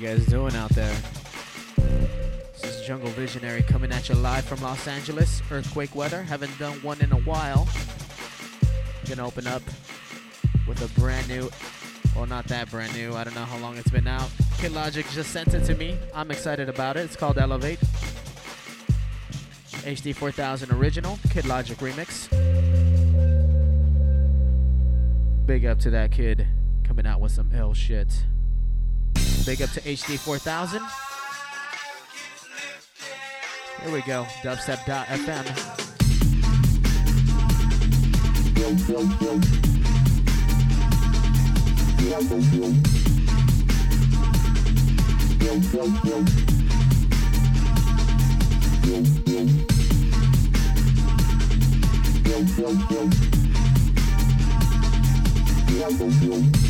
You guys doing out there? This is Jungle Visionary coming at you live from Los Angeles. Earthquake weather. Haven't done one in a while. Gonna open up with a brand new, well, not that brand new. I don't know how long it's been out. Kid Logic just sent it to me. I'm excited about it. It's called Elevate. HD 4000 original, Kid Logic remix. Big up to that kid coming out with some ill shit. Big up to HD4000. Here we go, dubstep.fm. Yo, yo, yo. Yo, yo. Yo,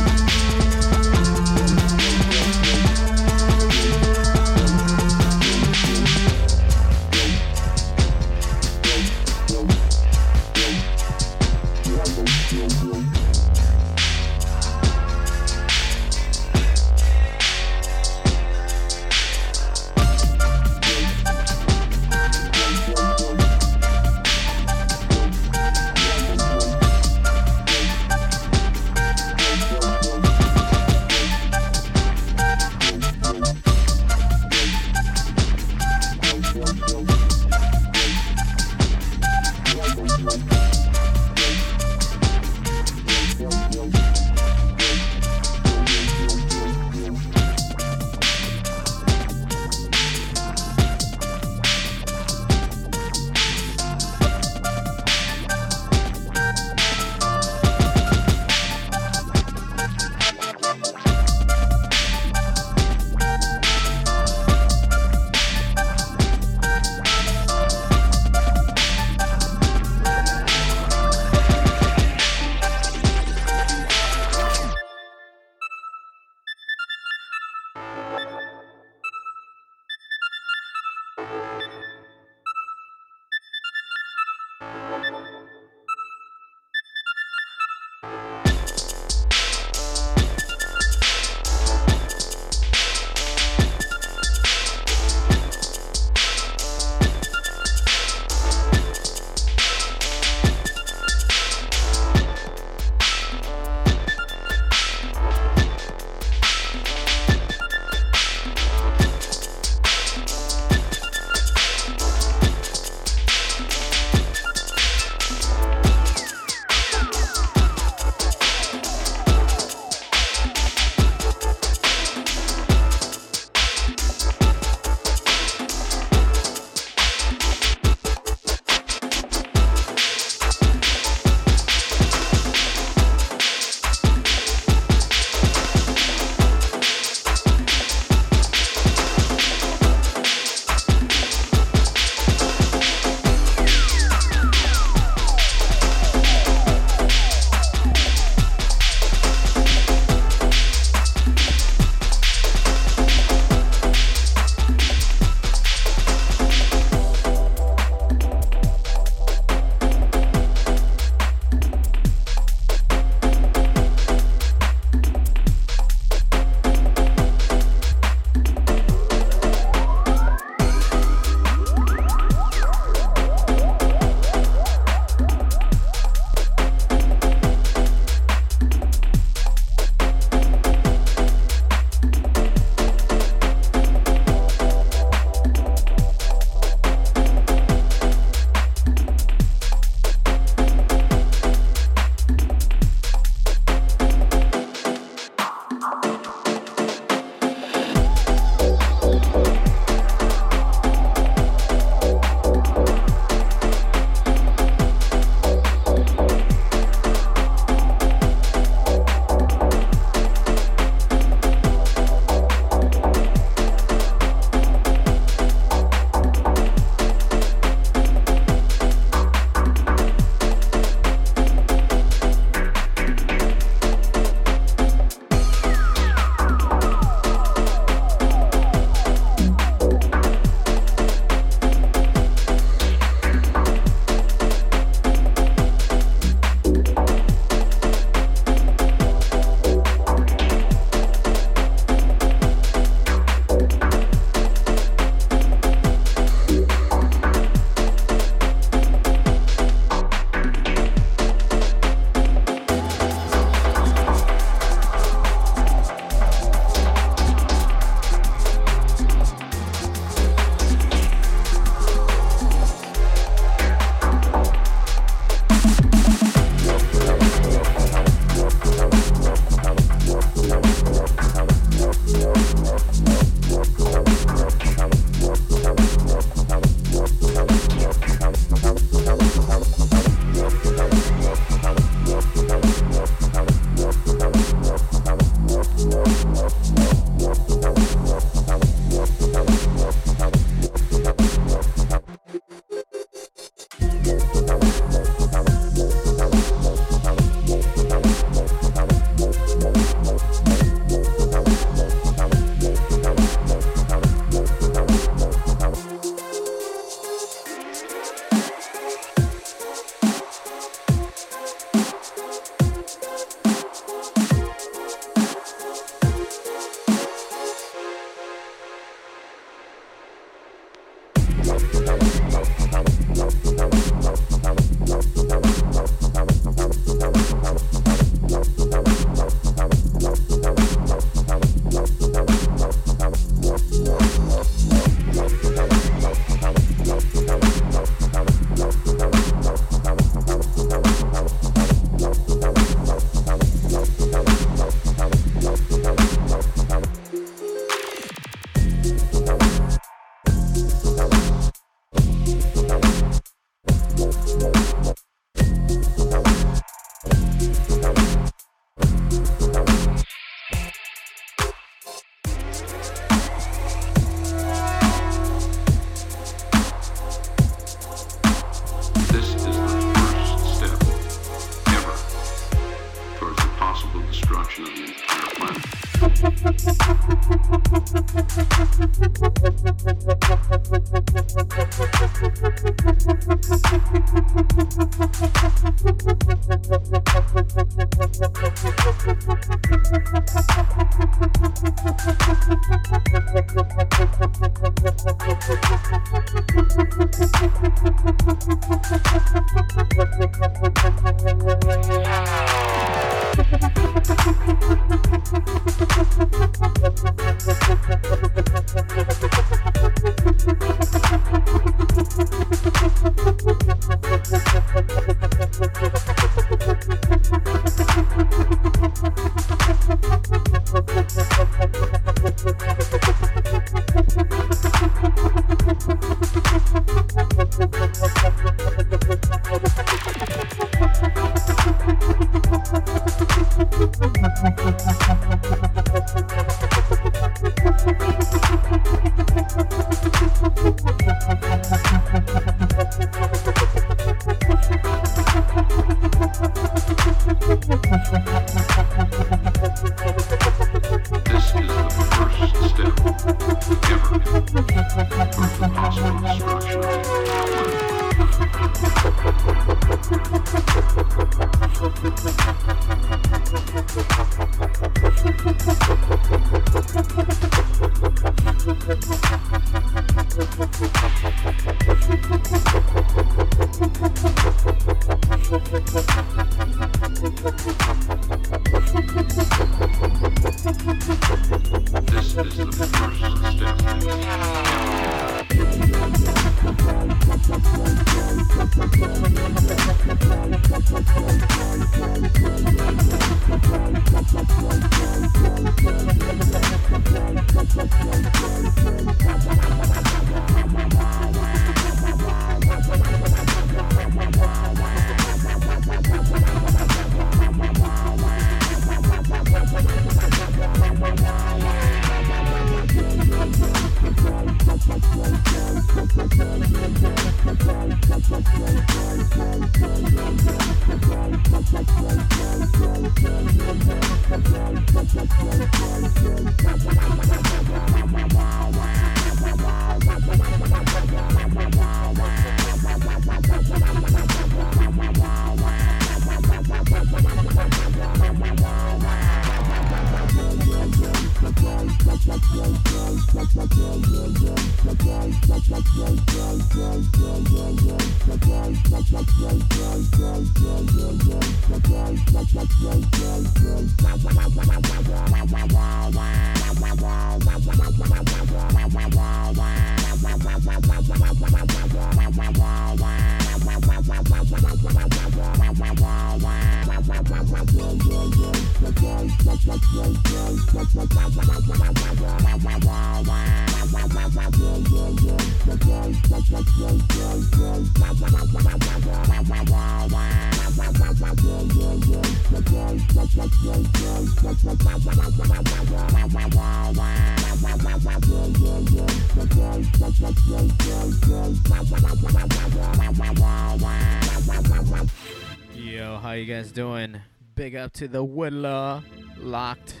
Big up to the Widdler locked.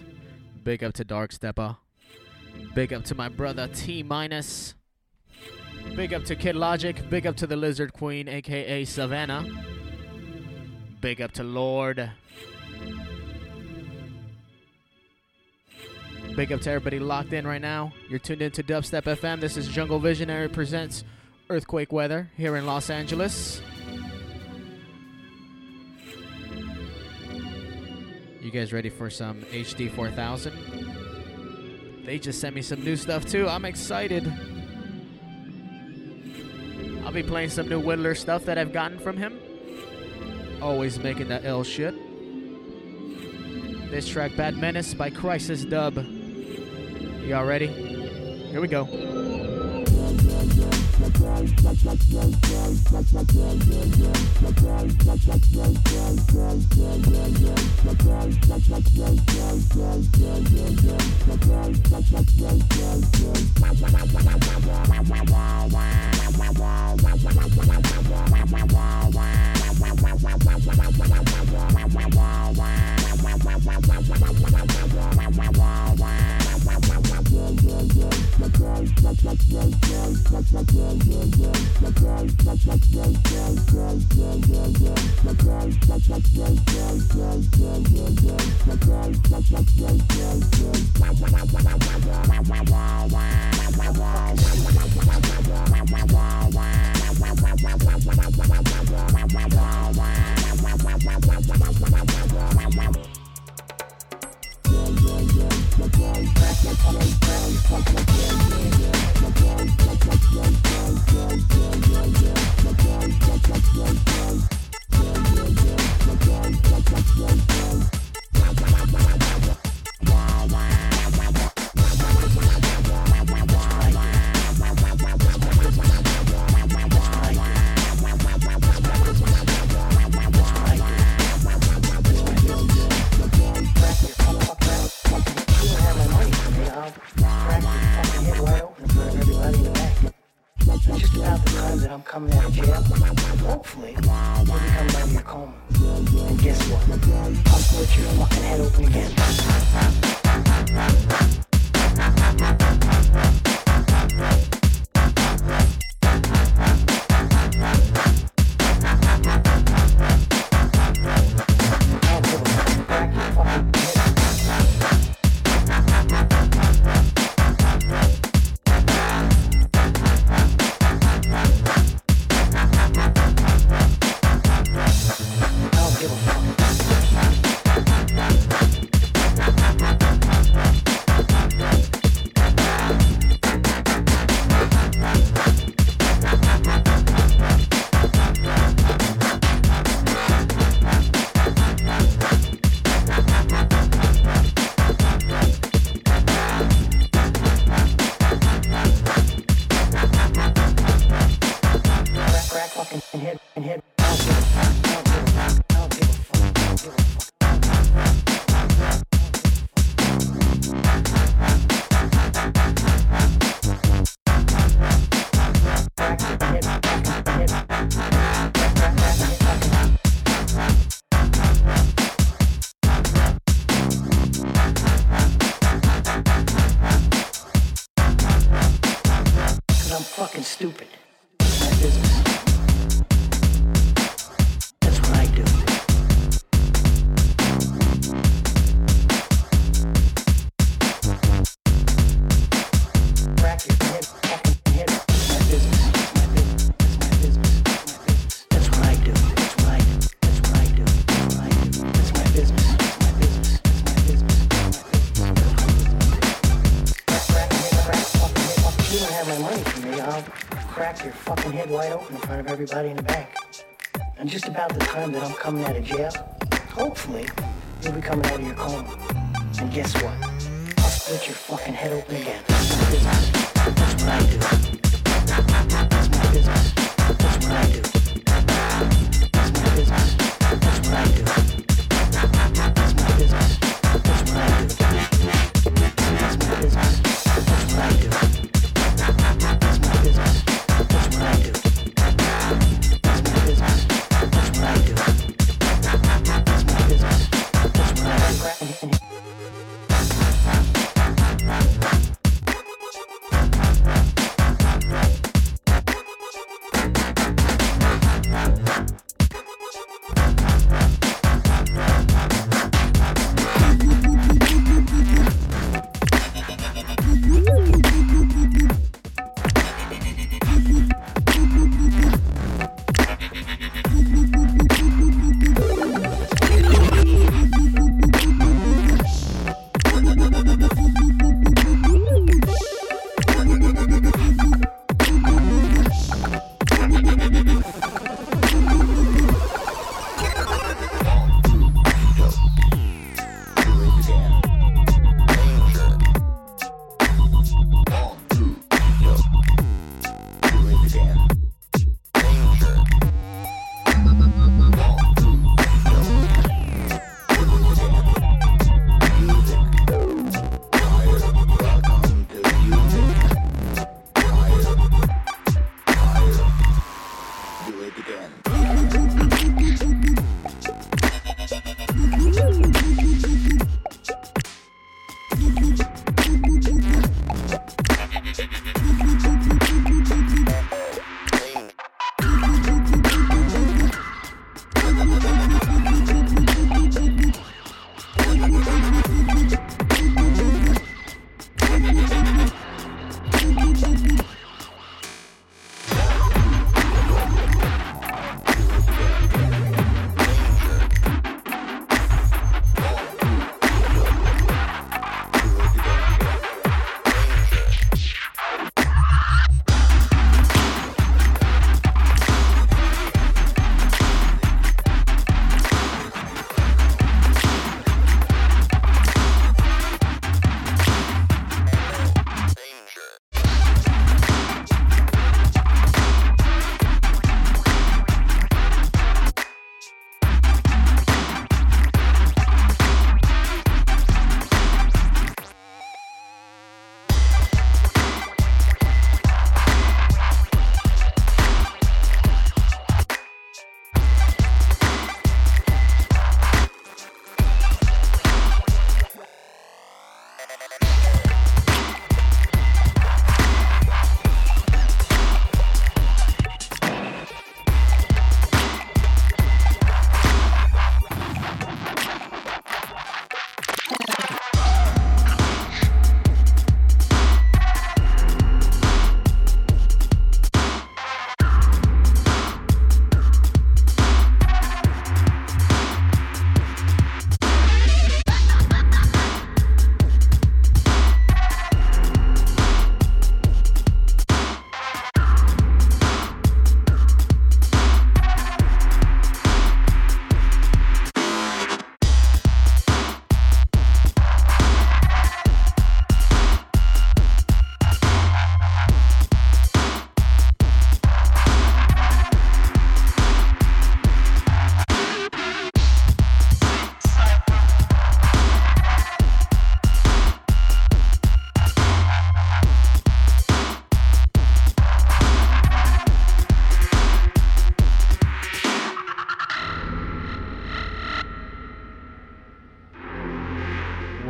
Big up to Dark Stepper. Big up to my brother T minus. Big up to Kid Logic. Big up to the Lizard Queen, aka Savannah. Big up to Lord. big up to everybody locked in right now. You're tuned in into Dubstep FM. This is Jungle Visionary presents Earthquake Weather here in Los Angeles. You guys ready for some HD 4000? They just sent me some new stuff too. I'm excited. I'll be playing some new Widdler stuff that I've gotten from him. Always making that L shit. This track, Bad Menace by Crisis Dub. Y'all ready? Here we go wow, wow. Wow. Thank everybody in the bank. And just about the time that I'm coming out of jail, hopefully, you'll be coming out of your coma. And guess what? I'll split your fucking head open again. That's what I do. Thank you.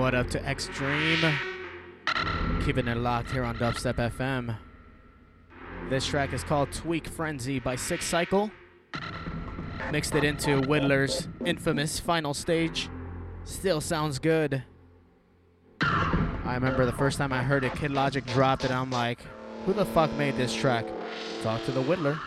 To Extreme. Keeping it locked here on Dubstep FM. This track is called Tweak Frenzy by Six Cycle. Mixed it into Widdler's infamous final stage. Still sounds good. I remember the first time I heard it, Kid Logic dropped it. I'm like, who the fuck made this track? Talk to the Widdler.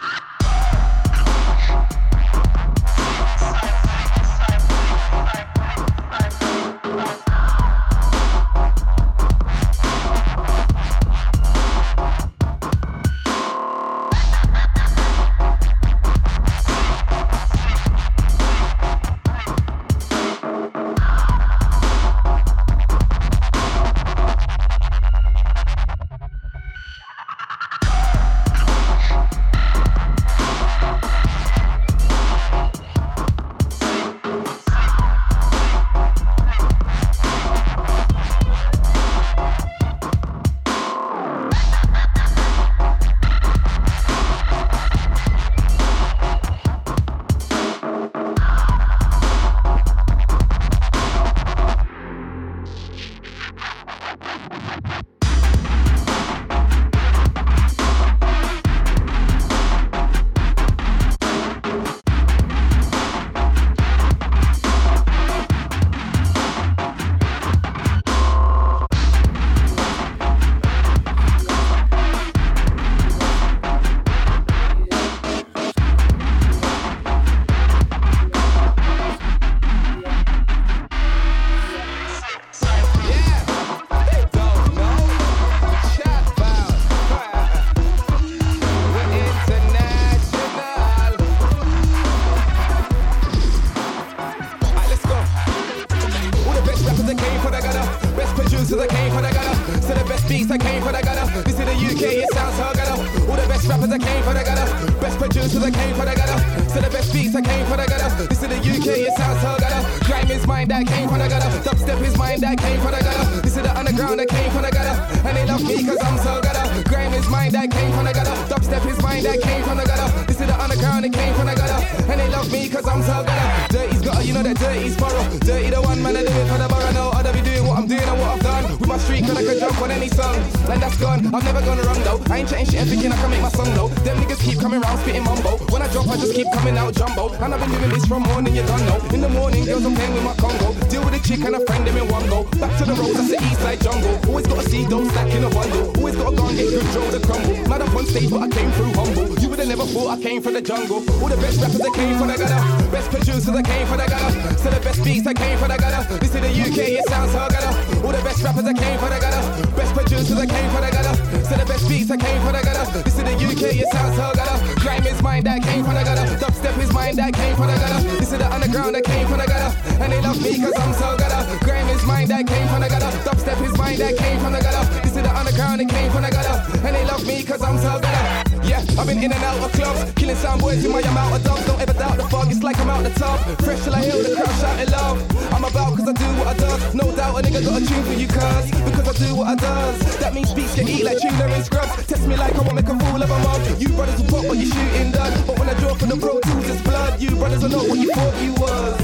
That means beats get eat like tuna and scrubs. Test me like I won't make a fool of a mug. You brothers will pop, but you shooting done. But when I draw from the pro tools, it's blood. You brothers are not what you thought you was.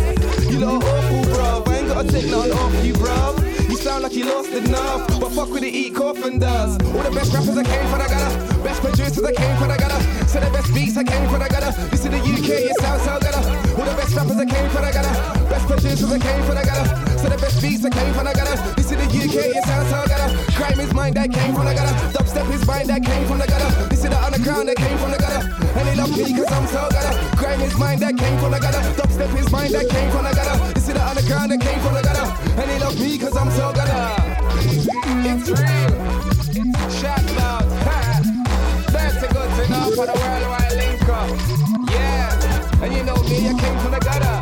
You lot awful, bruv. I ain't gotta take none off you, bruv. You sound like you lost enough, but fuck with it, eat coffin does. All the best rappers I came for, I gotta. Best producers I came for, I gotta. So the best beats I came for, I gotta. This is the UK, it sounds so gotta. All the best rappers I came for, I gotta. Questions cause I came from, I gotta. So the best beats I came from, I gotta. This is the UK, it's sounds how I gotta. Crime is mine, that came from, I gotta. Dubstep is mine, that came from, I gotta. This is the underground that came from, I gotta. And they love me cause I'm so gotta. Crime is mine, that came from, I gotta. Dubstep is mine, that came from, I gotta. This is the underground that came from, I gotta. And they love me cause I'm so gotta. It's real. Shout loud. That's a good thing for the worldwide link up. Yeah. And you know me, I came from the gutter.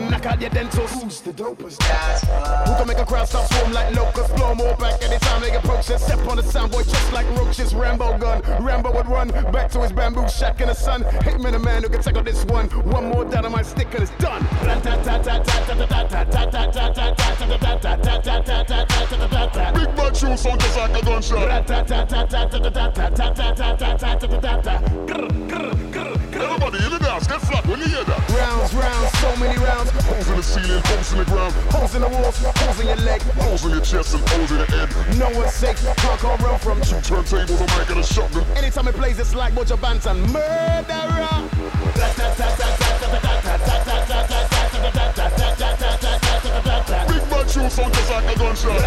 and knock out your dentals. Who's the dopest? Who can make a crowd stop swarm like locusts? Blow more back anytime they approach us. Step on the soundboy just like roaches. Rambo gun. Rambo would run back to his bamboo shack in the sun. Hit me the man who can tackle this one. One more down on my stick and it's done. Big bad shoes sound just like a gunshot. Everybody in the get flat when you hear that. Rounds, rounds so many rounds. Holes in the ceiling, holes in the ground, holes in the walls, holes in your leg, holes in your chest, and holes in the end. No one's safe, can't call run from two turntables, a mic, and a shotgun. Anytime it plays, it's like Buju Banton, murderer. Big man shoots sound just like a gunshot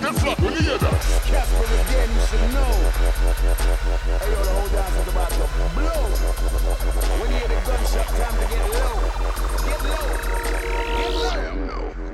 bounce, good flow. When you hear that? Caspa again, you should know. Hey, yo, the whole dance is about to blow. When you hear the gunshot, time to get low. Get low. Get low. Get low.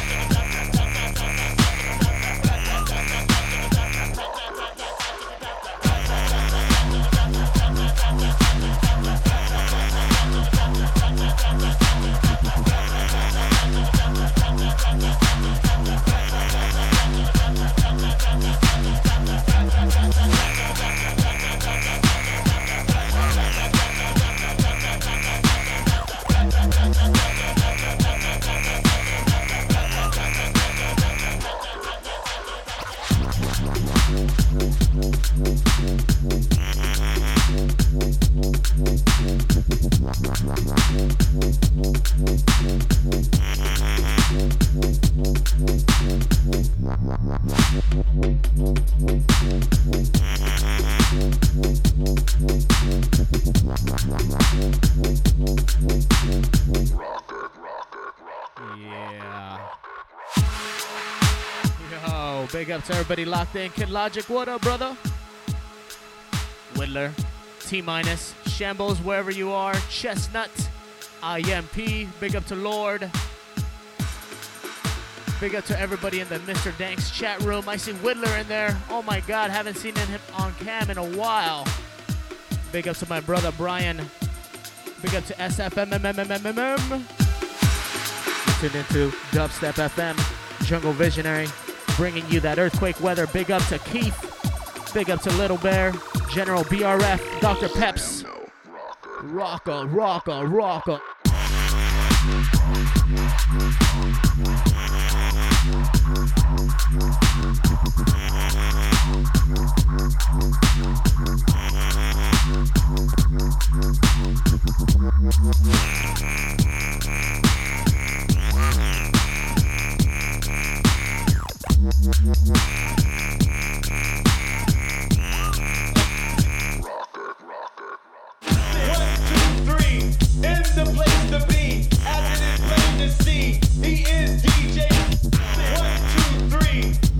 up to everybody locked in. Kid Logic, what up, brother? Widdler, T minus, Shambles, wherever you are, Chestnut, IMP, big up to Lord. Big up to everybody in the Mr. Danks chat room. I see Widdler in there. Oh my god, haven't seen him on cam in a while. Big up to my brother Brian. Big up to SFMMMMMM. Tune into Dubstep FM, Jungle Visionary bringing you that earthquake weather. Big up to Keith. Big up to Little Bear, General BRF, Dr. Peps. Rocker, rocker, rocker. is DJ. One, two, three.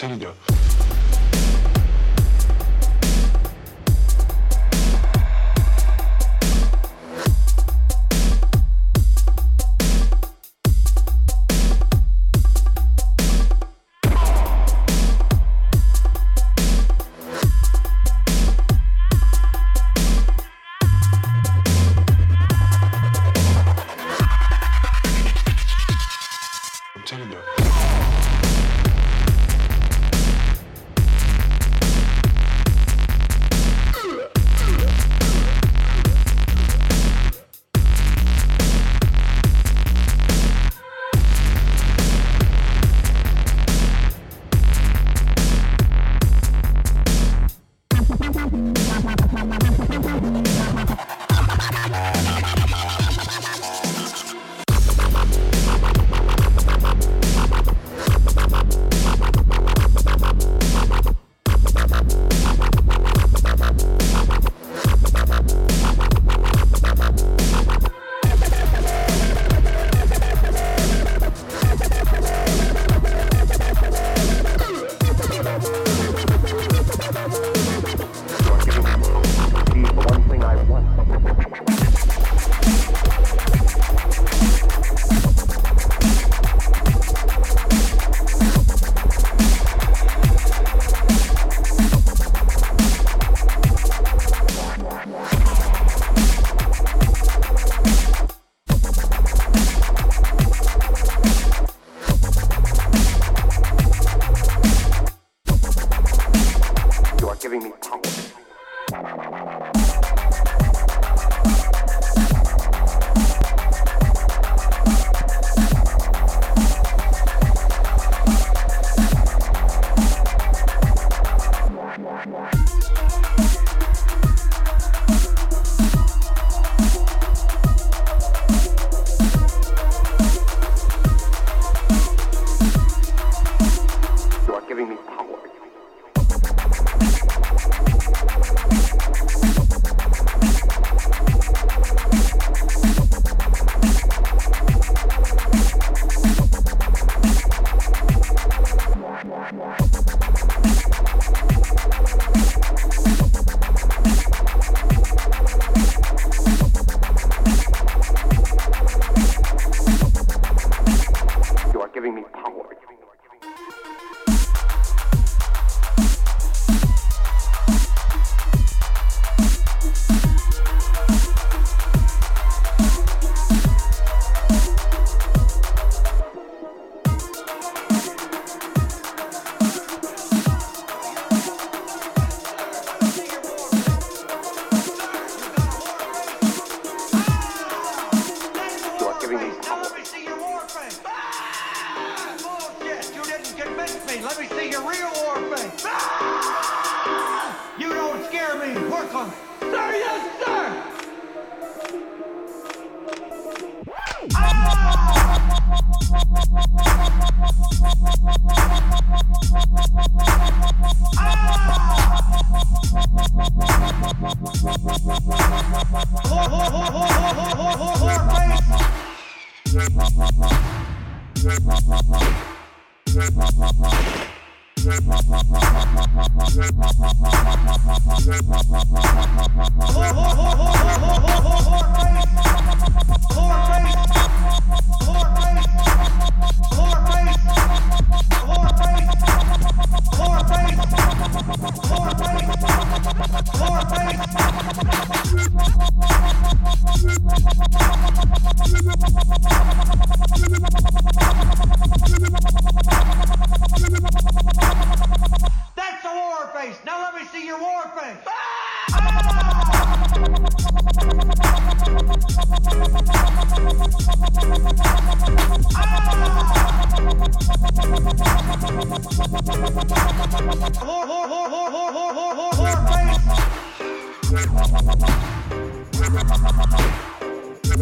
Sen ne?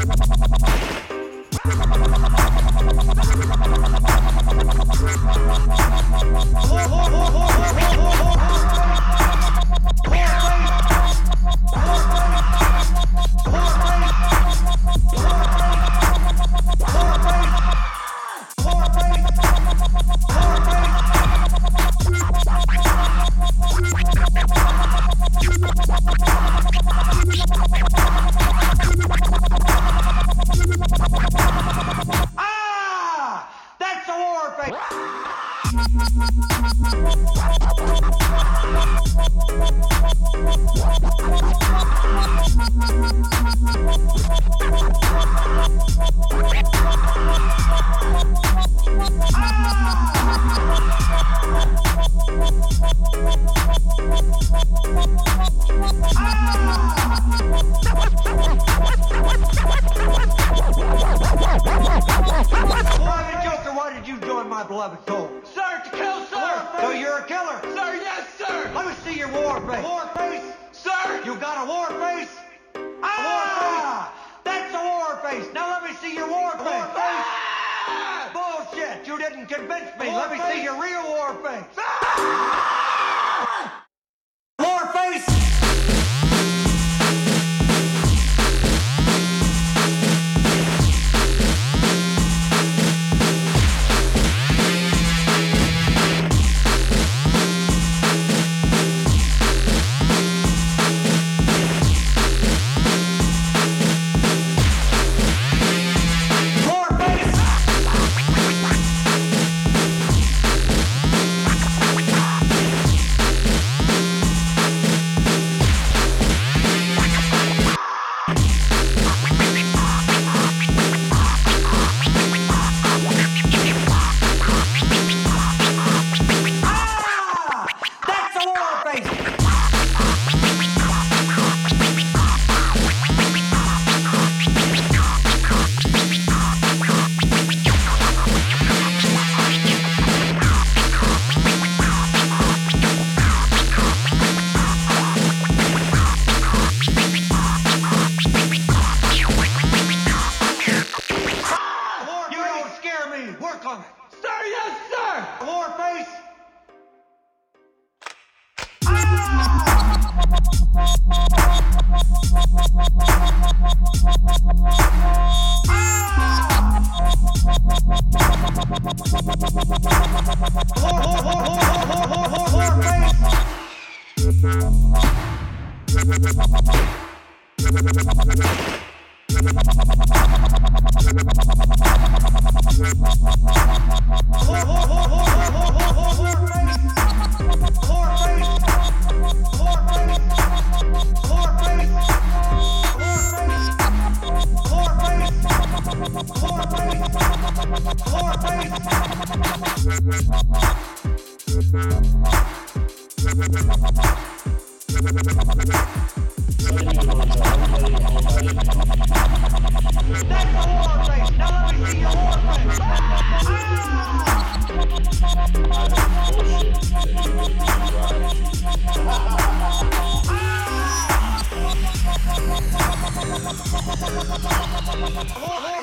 Oh, oh, oh, Oh, oh, oh.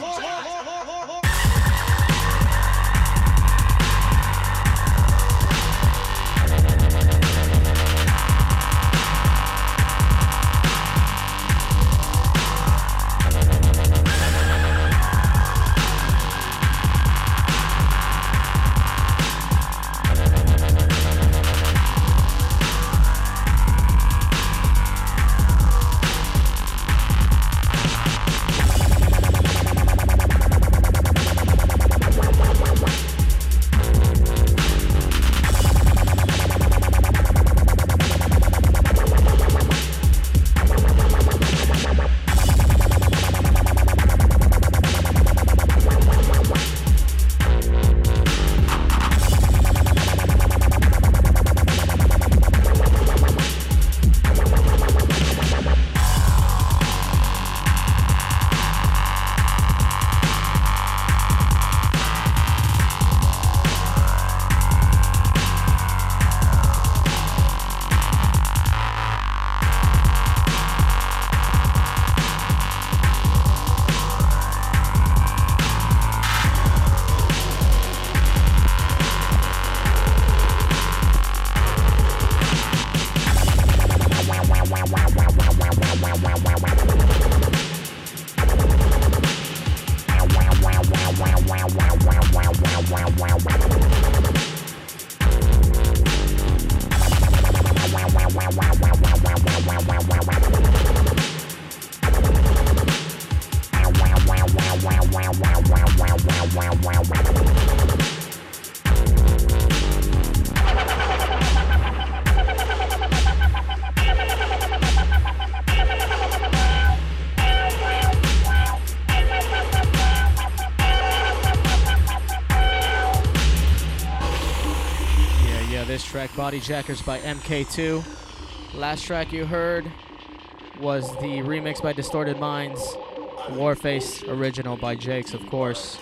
Body Jackers by MK2. Last track you heard was the remix by Distorted Minds, Warface original by Jakes, of course.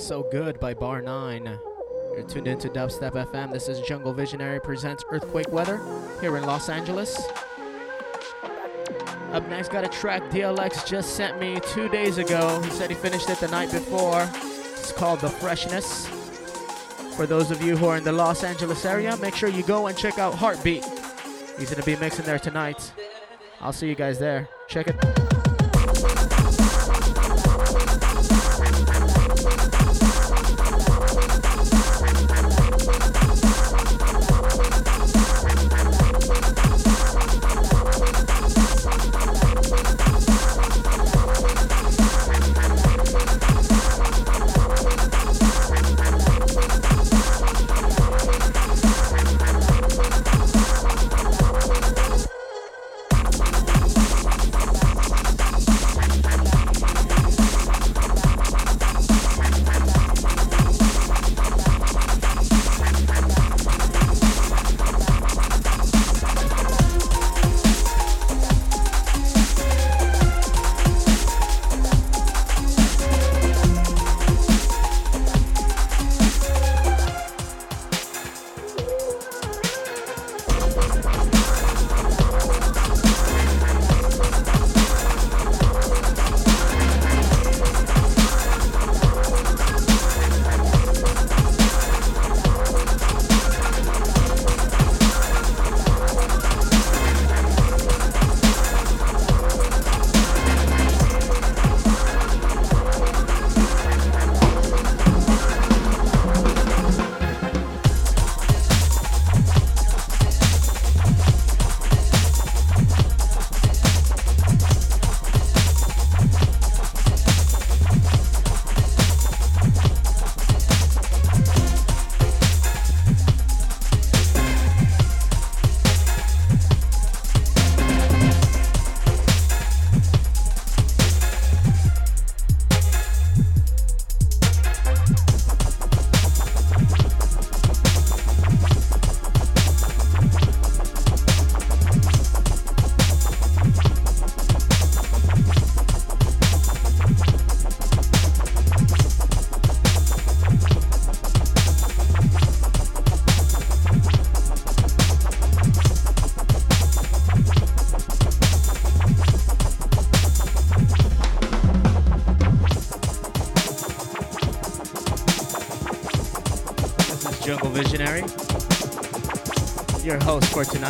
So Good by Bar 9. You're tuned into Dubstep FM. This is Jungle Visionary presents Earthquake Weather here in Los Angeles. Up next, got a track DLX just sent me two days ago. He said he finished it the night before. It's called The Freshness. For those of you who are in the Los Angeles area, make sure you go and check out Heartbeat. He's going to be mixing there tonight. I'll see you guys there. Check it.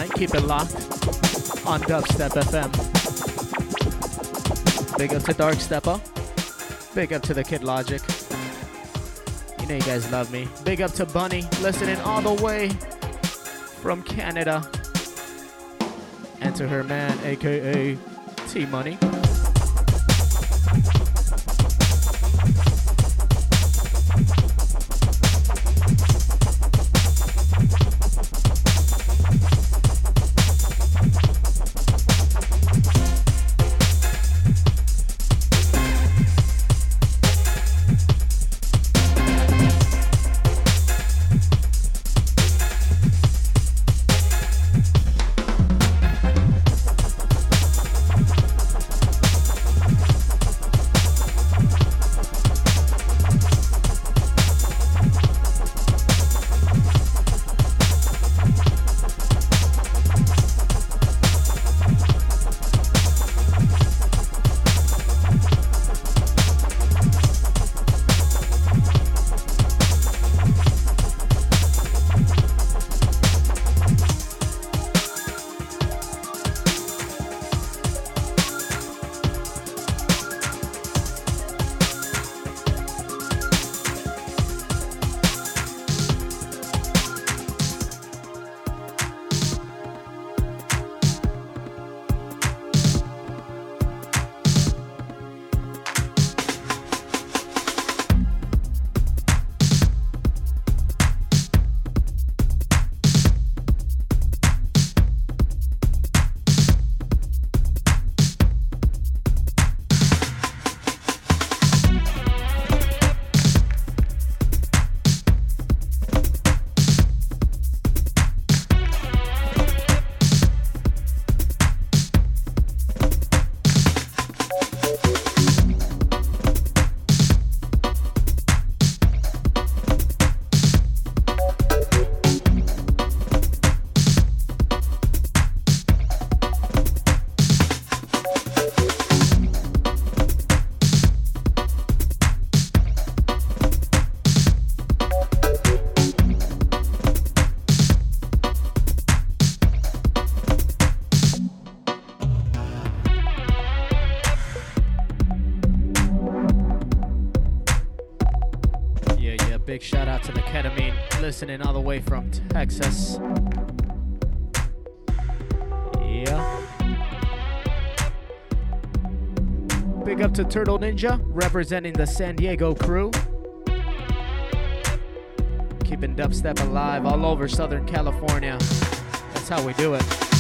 Keep it locked on Dubstep FM. Big up to Dark Stepper. Big up to the Kid Logic. You know you guys love me. Big up to Bunny, listening all the way from Canada. And to her man, aka T Money. Listening all the way from Texas. Yeah. Big up to Turtle Ninja, representing the San Diego crew. Keeping dubstep alive all over Southern California. That's how we do it.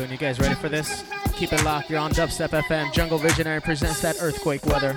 This tune. You guys ready for this? Keep it locked. You're on Dubstep FM. Jungle Visionary presents that earthquake weather.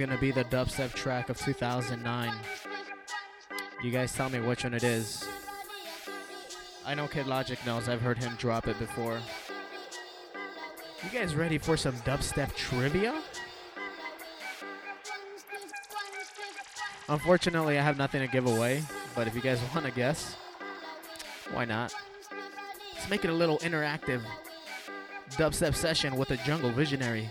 Is gonna be the dubstep track of 2009. You guys tell me which one it is. I know Kid Logic knows. I've heard him drop it before. You guys ready for some dubstep trivia? Unfortunately, I have nothing to give away, but if you guys want to guess, why not? Let's make it a little interactive dubstep session with a jungle visionary.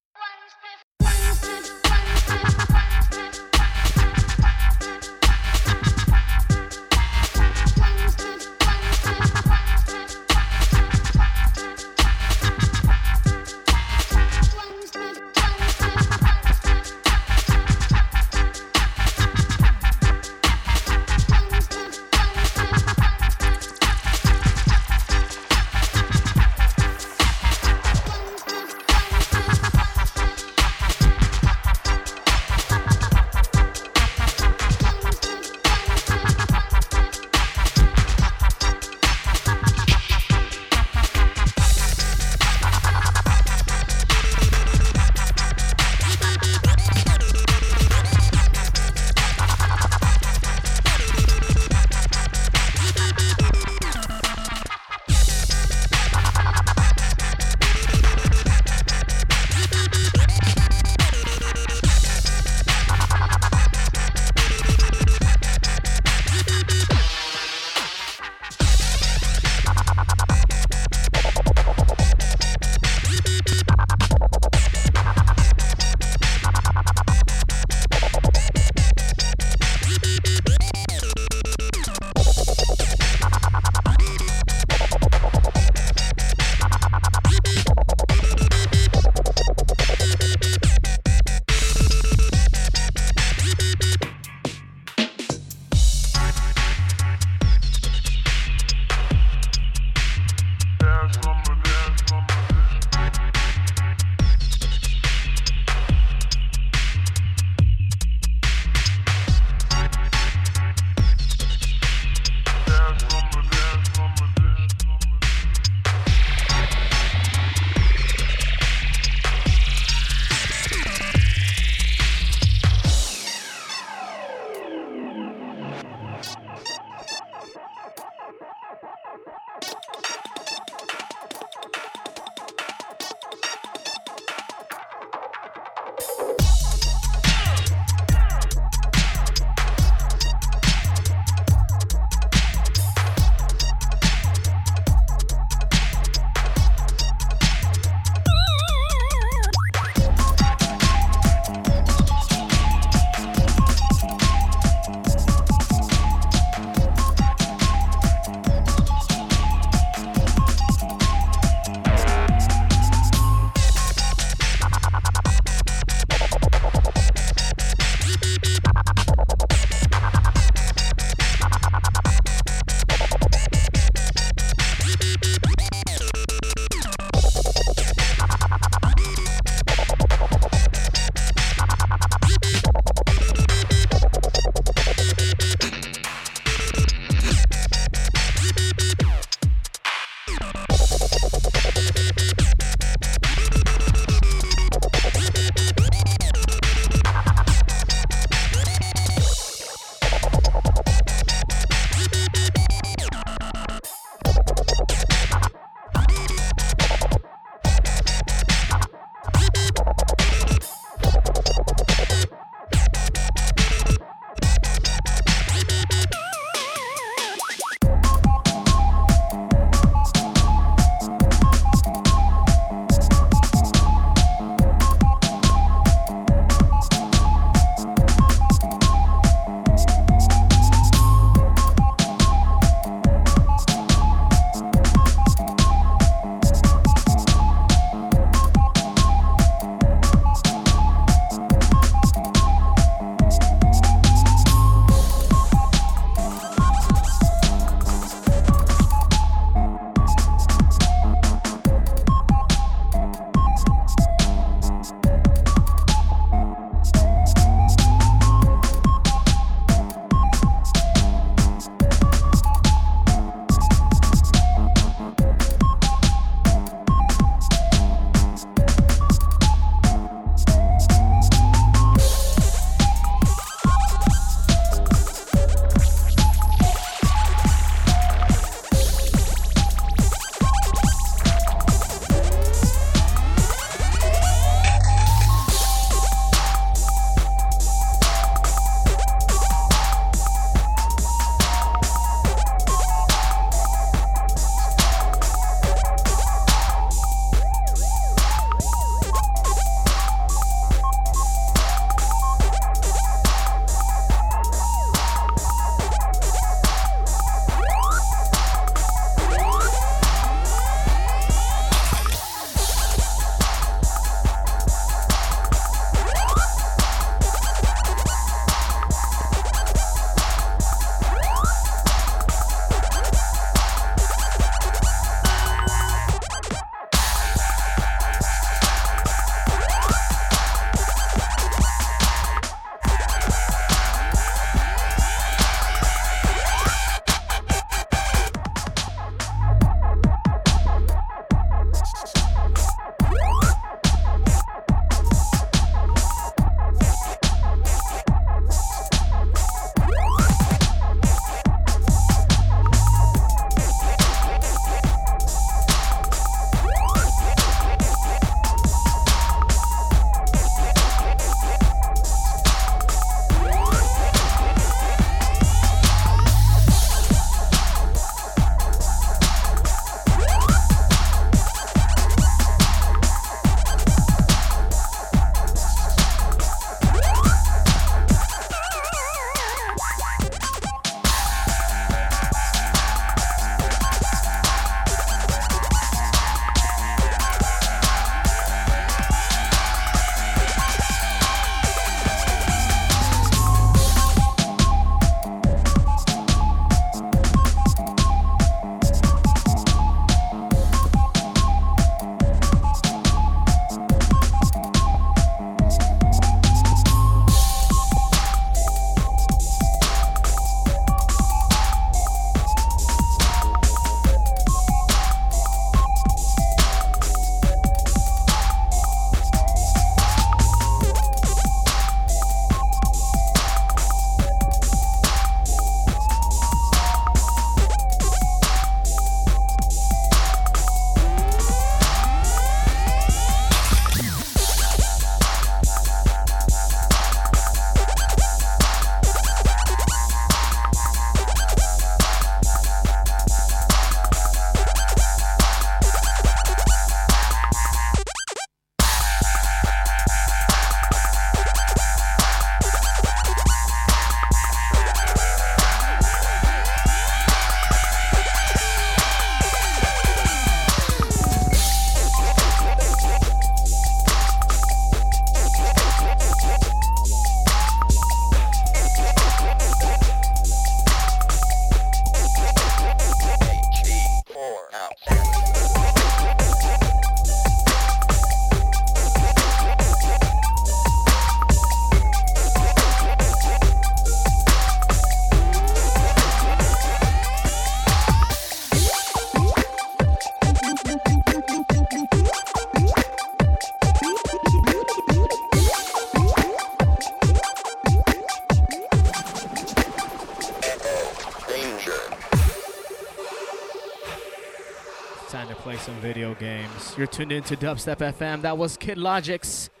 You're tuned in to Dubstep FM. That was Kid Logic's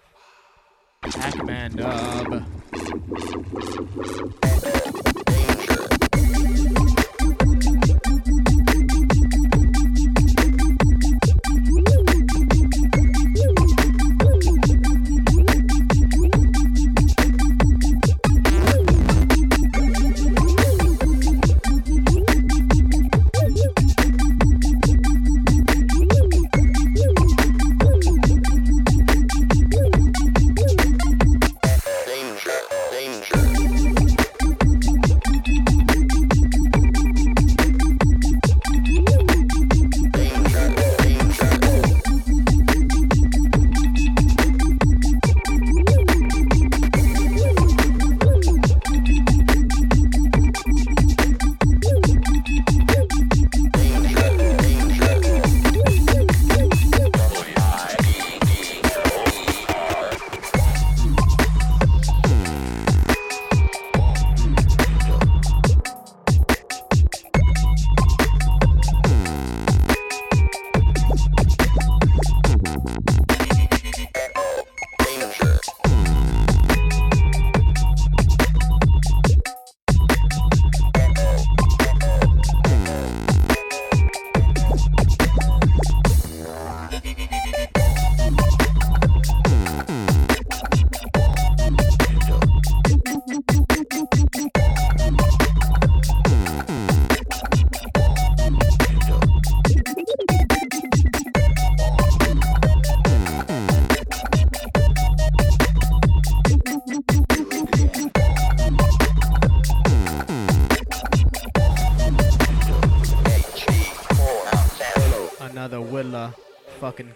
Pac-Man dub.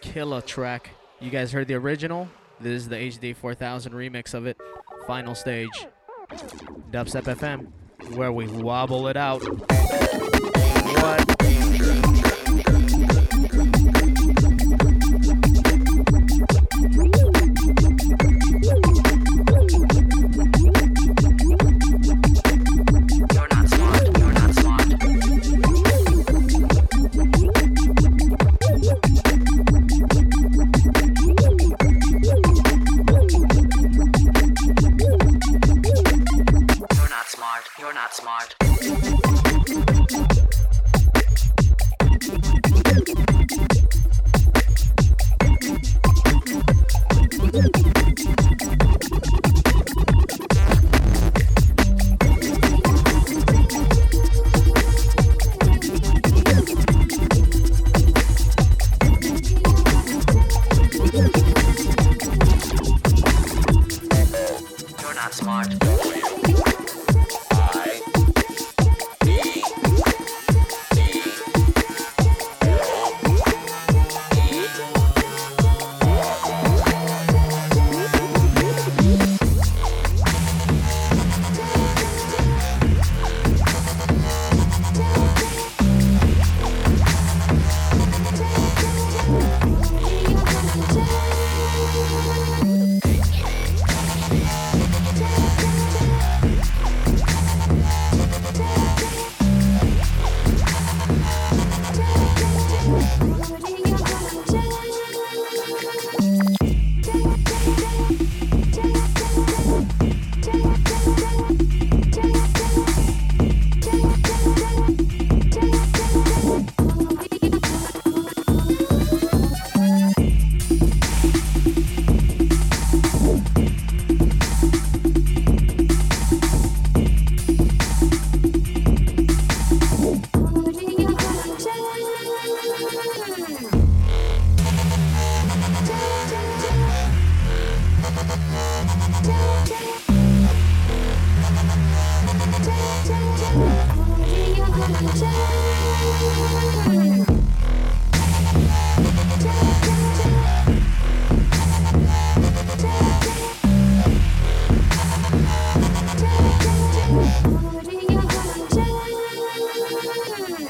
Killer track. You guys heard the original? This is the HD 4000 remix of it. Final stage. Dubstep FM, where we wobble it out. What?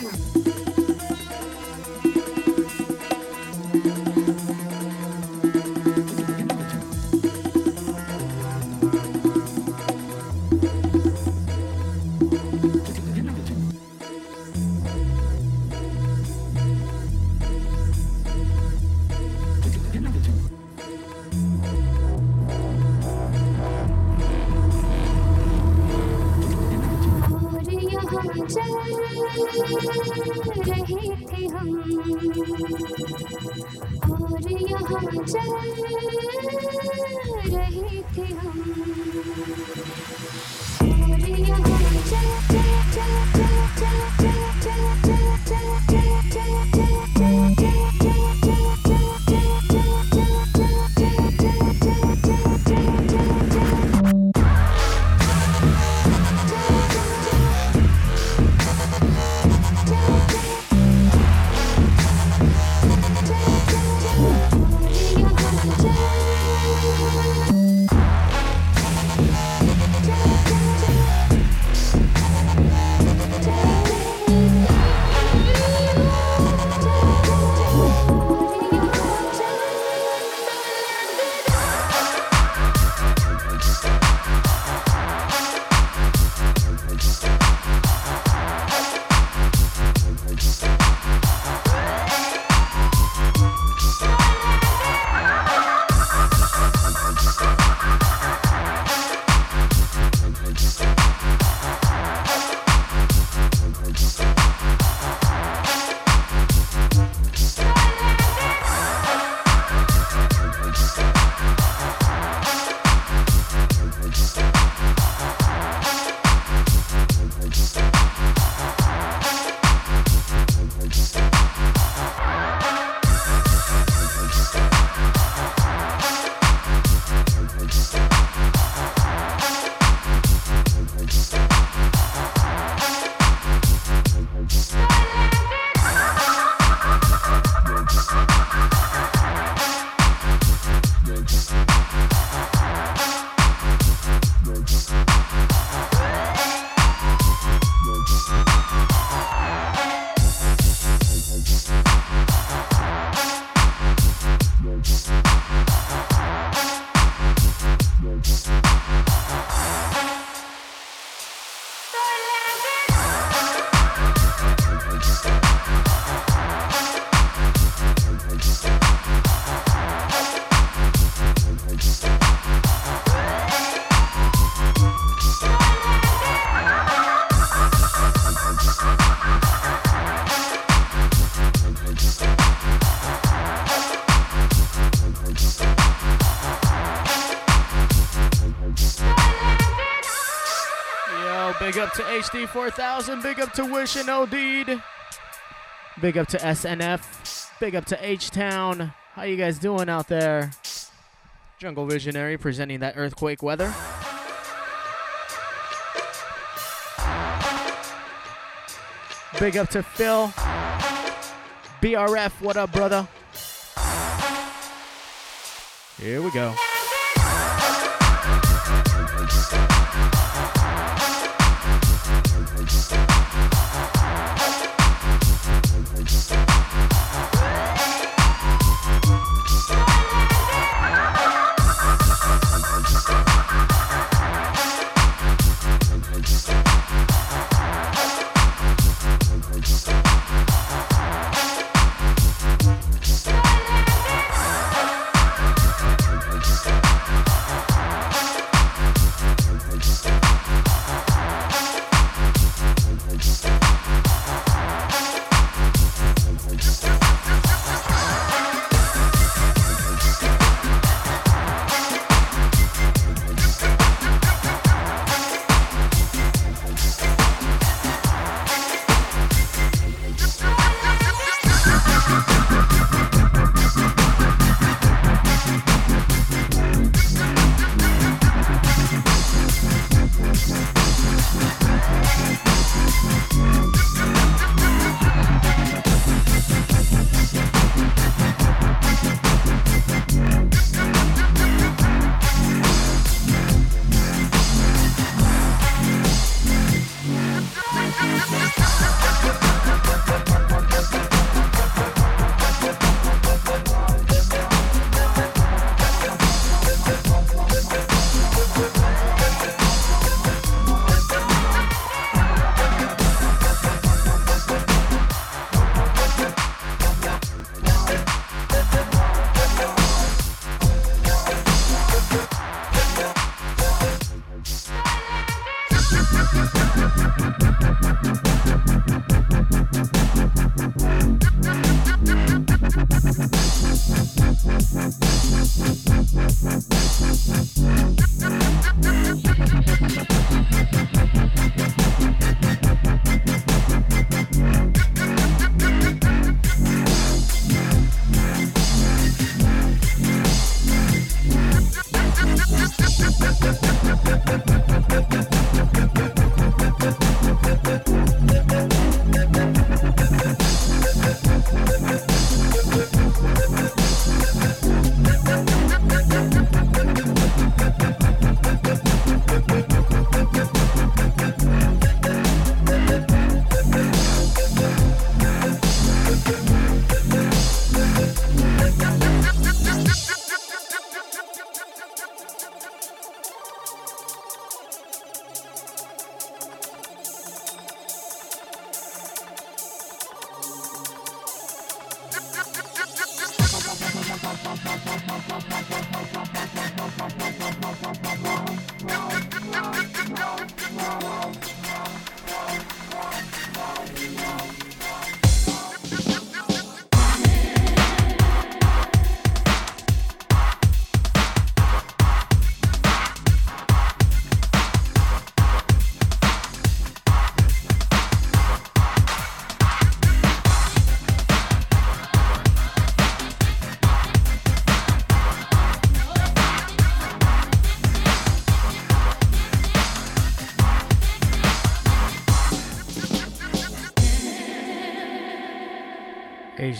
Bye. To HD 4000. Big up to Wish and OD'd. Big up to SNF. Big up to H Town. How you guys doing out there? Jungle Visionary presenting that earthquake weather. Big up to Phil. BRF, what up, brother? Here we go.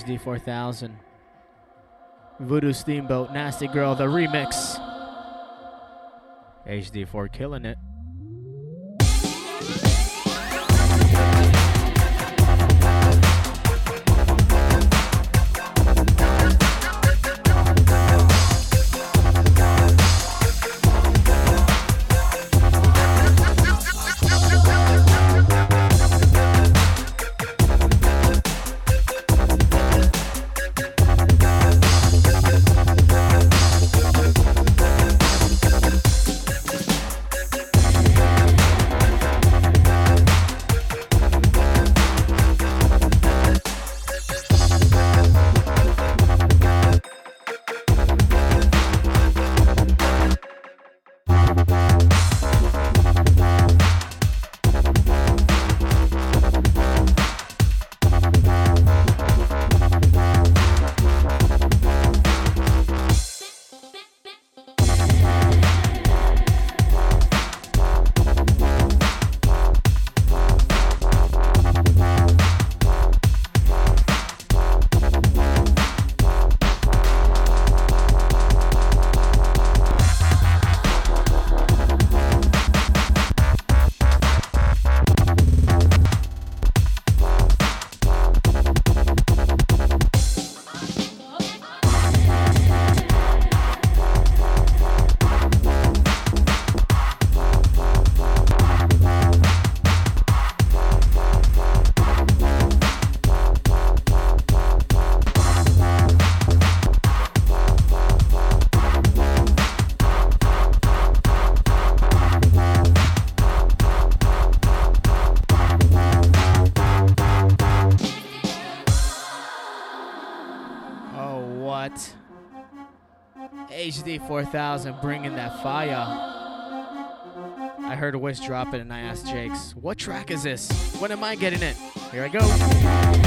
HD 4000. Voodoo Steamboat, Nasty Girl, the remix. HD4 killing it. Four thousand, bringing that fire. I heard a voice drop it and I asked Jakes, what track is this? When am I getting it? Here I go.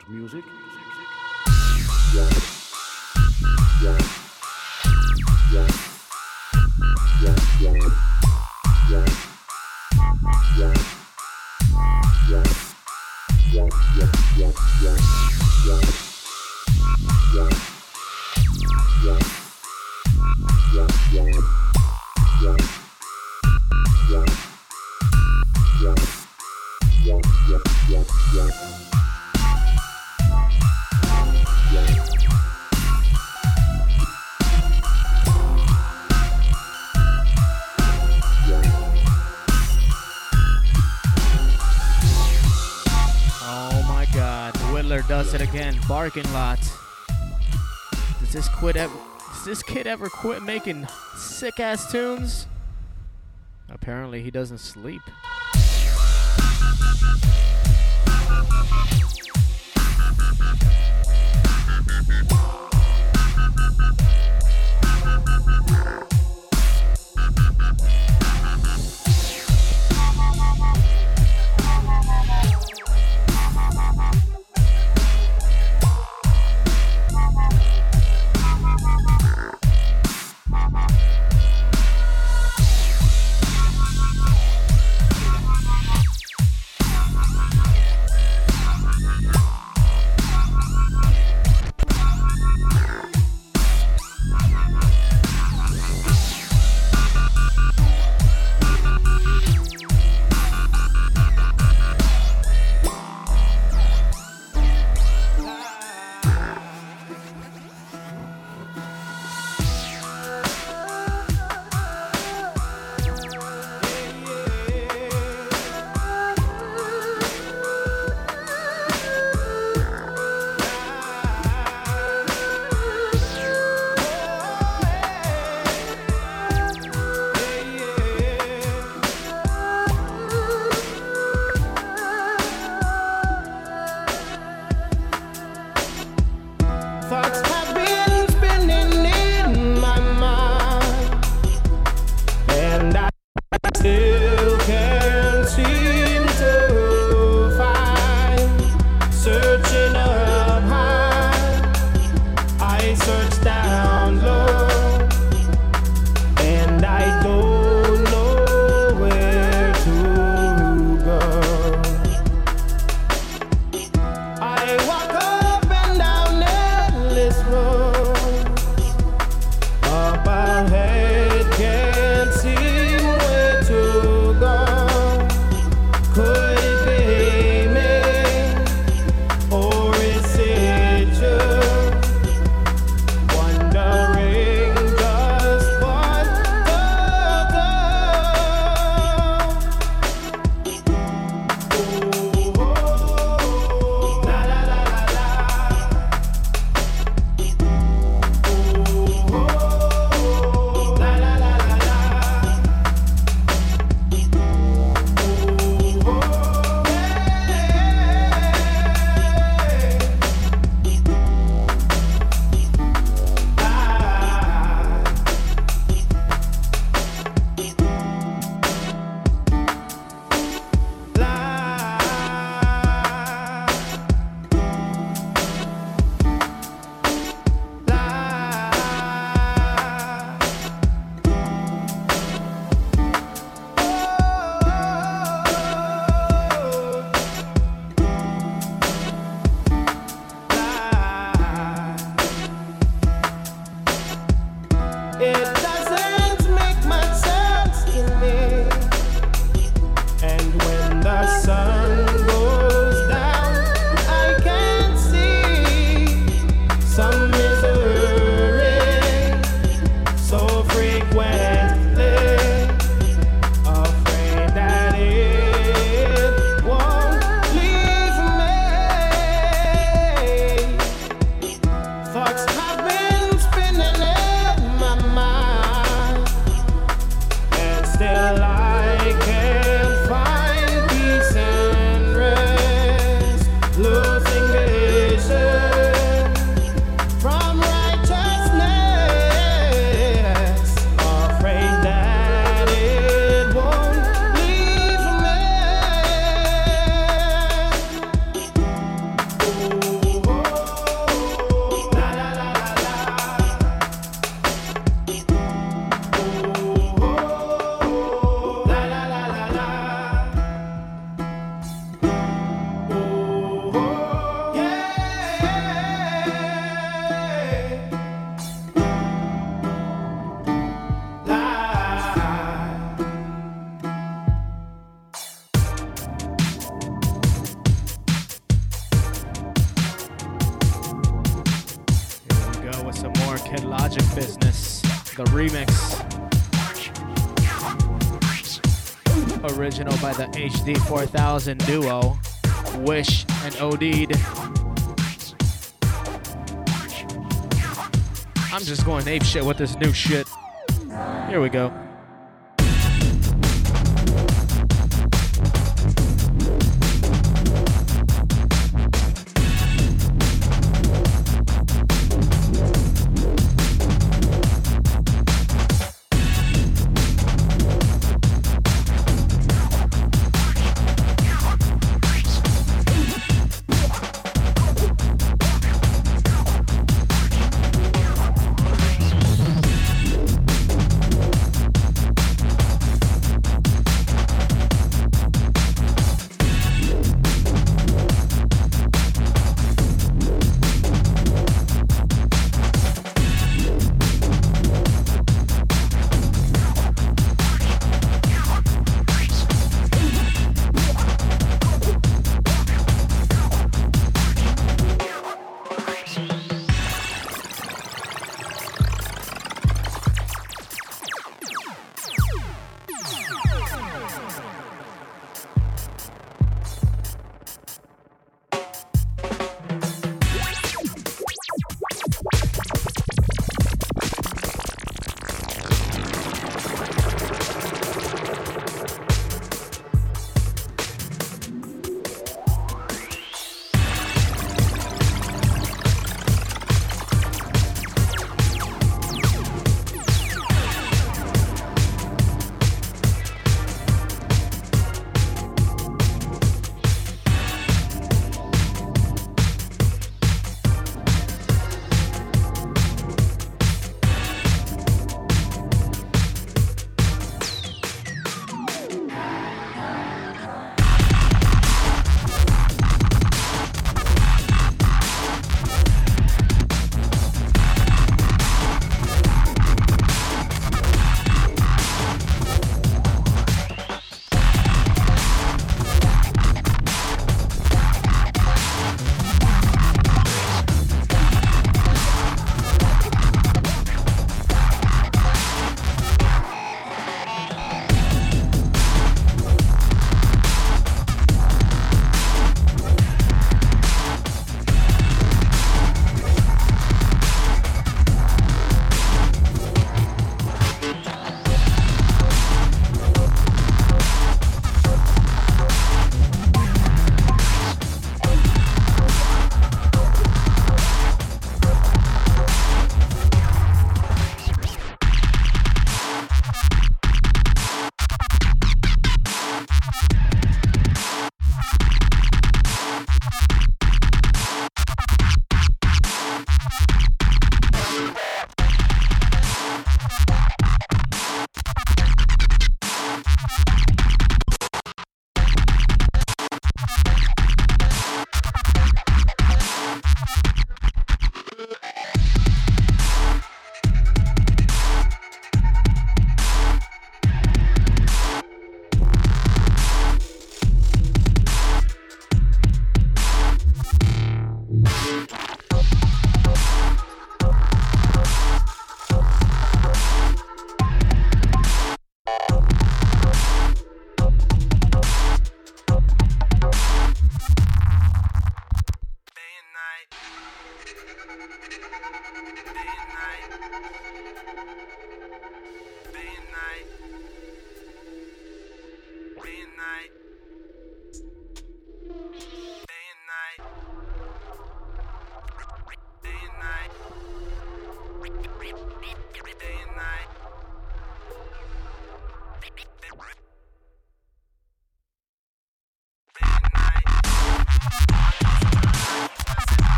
Without music. bargain lot. Does this quit ever, does this kid ever quit making sick ass tunes? Apparently he doesn't sleep. HD 4000 duo, Wish and Odeed. I'm just going ape shit with this new shit. Here we go.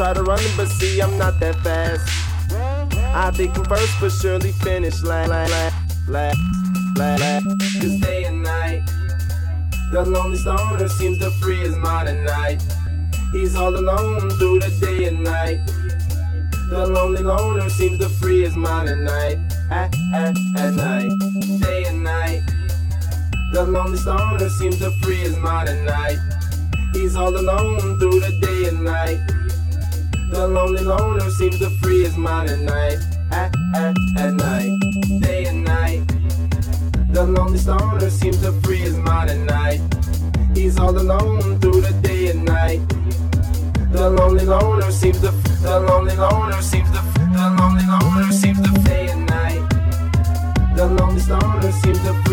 Try to run but see, I'm not that fast. I think I'm first, but surely finish last, last, last, last. Cause day and night, the lonely stoner seems to free his mind at night. He's all alone through the day and night. The lonely loner seems to free his mind at night, at, at, at night, day and night. The lonely stoner seems to free his mind at night. He's all alone through the day and night. The lonely loner seems to free his mind at night, at, at, at night, day and night. The lonely stoner seems to free his mind at night. He's all alone through the day and night. The lonely loner seems to, the lonely loner seems to, the lonely loner seems to day and night. The lonely stoner seems to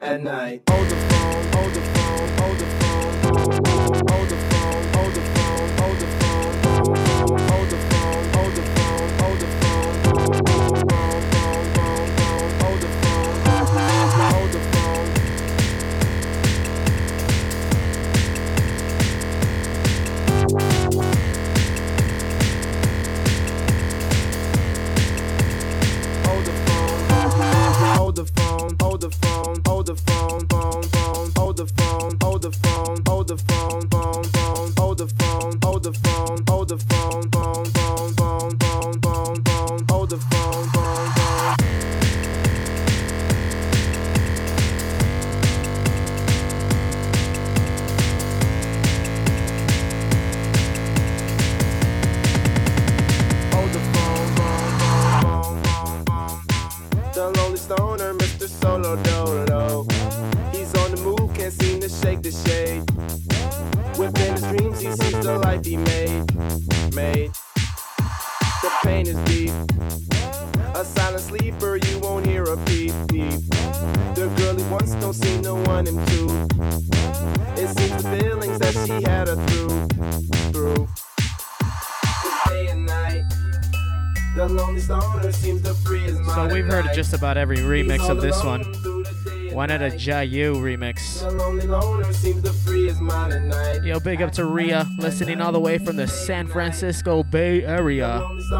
at night. Hold the phone, hold the phone, phone, phone, hold the phone, hold the phone, hold the phone, about every remix of this one. One at a Jayu remix. Yo, big up to Ria, listening all the way from the San Francisco Bay Area. So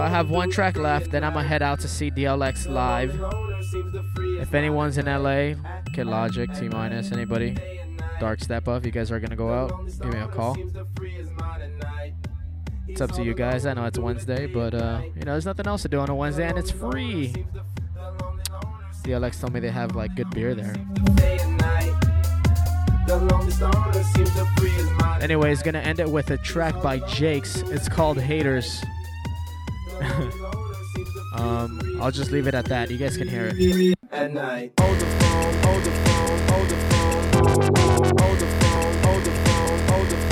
I have one track left, then I'm gonna head out to see DLX live. If anyone's in LA, Kid Logic, T Minus, anybody, Dark Step Up, you guys are gonna go out, give me a call. It's up to you guys. I know it's Wednesday, but uh, you know, there's nothing else to do on a Wednesday, and it's free. DLX told me they have like good beer there. The. Anyways, gonna end it with a track by Jakes. It's called Haters. um, I'll just leave it at that. You guys can hear it. the hold the phone, hold the phone, hold the phone, hold the phone, hold the phone,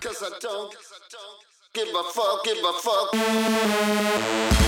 fuck. Cause I don't give a fuck, give a fuck.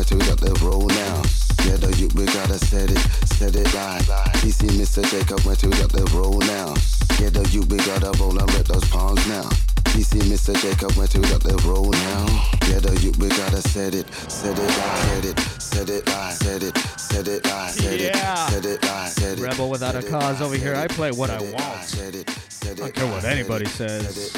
Went to got the roll now yeah, the youth, we gotta set it, set it live. DC Mr. Jacob went to got the roll now. Yeah, the youth, we gotta roll and rip those palms now. DC Mr. Jacob went to got the roll now. Yeah, the youth, we gotta set it, set it set it, set it set it, set it set it, set it set it. Rebel without a cause over here. I play what I want. I don't care what anybody says.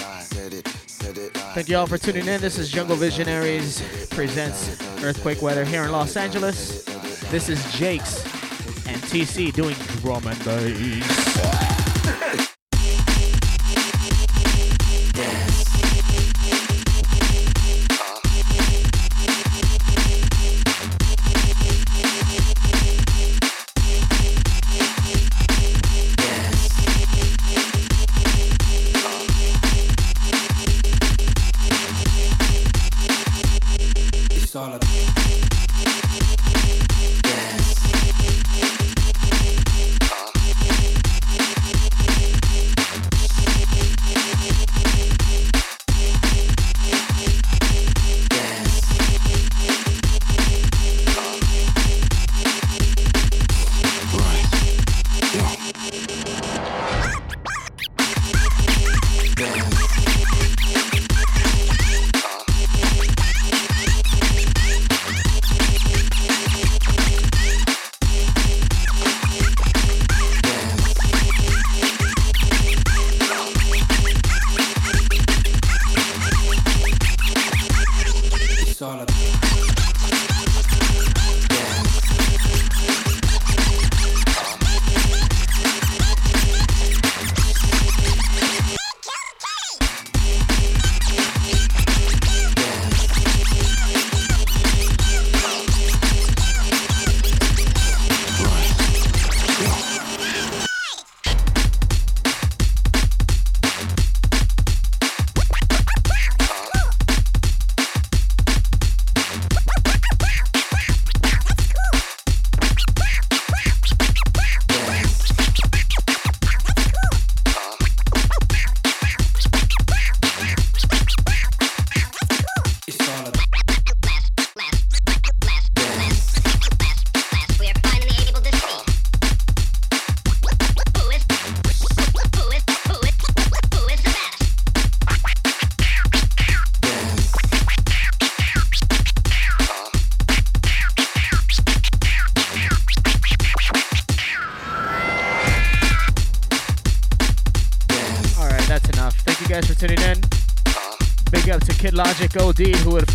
Thank you all for tuning in. This is Jungle Visionaries presents Earthquake Weather here in Los Angeles. This is Jake's and TC doing drum and bass.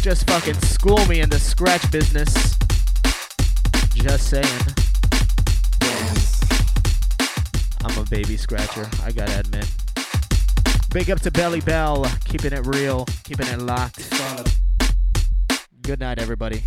Just fucking school me in the scratch business. Just saying. I'm a baby scratcher, I gotta admit. Big up to Belly Bell, keeping it real, keeping it locked. Good night, everybody.